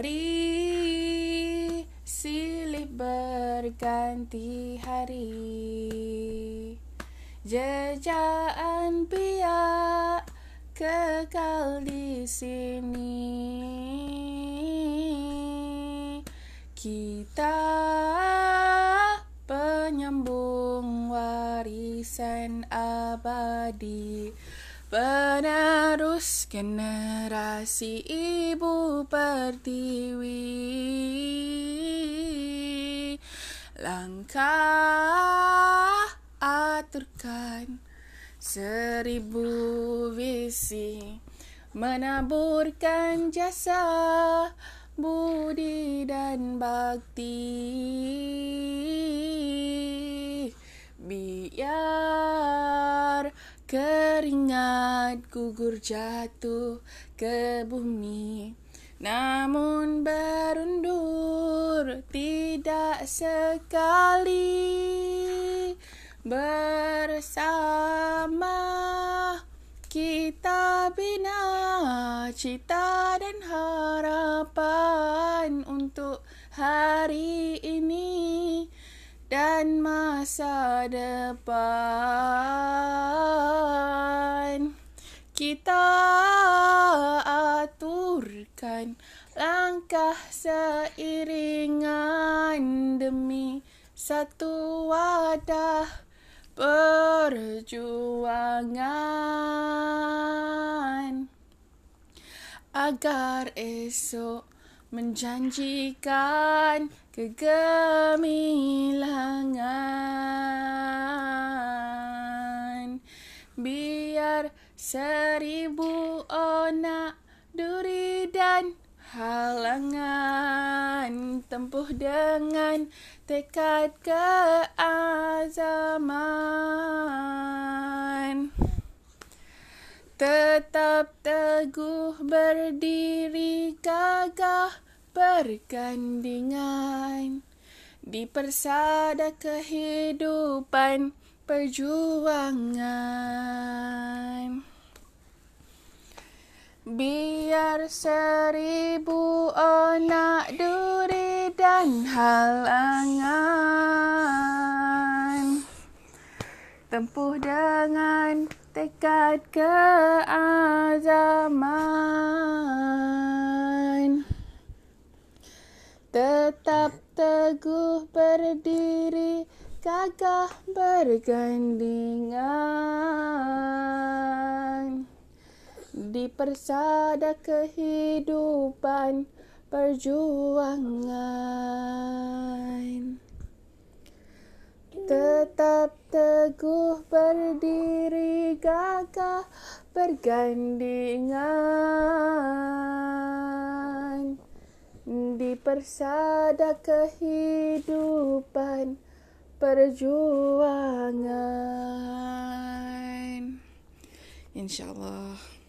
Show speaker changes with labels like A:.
A: Hari silih berganti hari. Jejaan biak kekal di sini. Kita penyambung warisan abadi Penerus generasi ibu pertiwi. Langkah aturkan seribu visi Menaburkan jasa budi dan bakti. Biar keringat gugur jatuh ke bumi. Namun berundur tidak sekali. Bersama kita bina cita dan harapan untuk hari ini dan masa depan kita aturkan langkah seiringan demi satu wadah perjuangan. Agar esok menjanjikan kegemilangan seribu onak duri dan halangan tempuh dengan tekad keazaman. Tetap teguh berdiri gagah bergandingan. Di persada kehidupan perjuangan. Biar seribu onak duri dan halangan. Tempuh dengan tekad keazaman. Tetap teguh berdiri gagah bergandingan. Di persada kehidupan perjuangan. Tetap teguh berdiri gagah bergandingan. Di persada kehidupan perjuangan. Insyaallah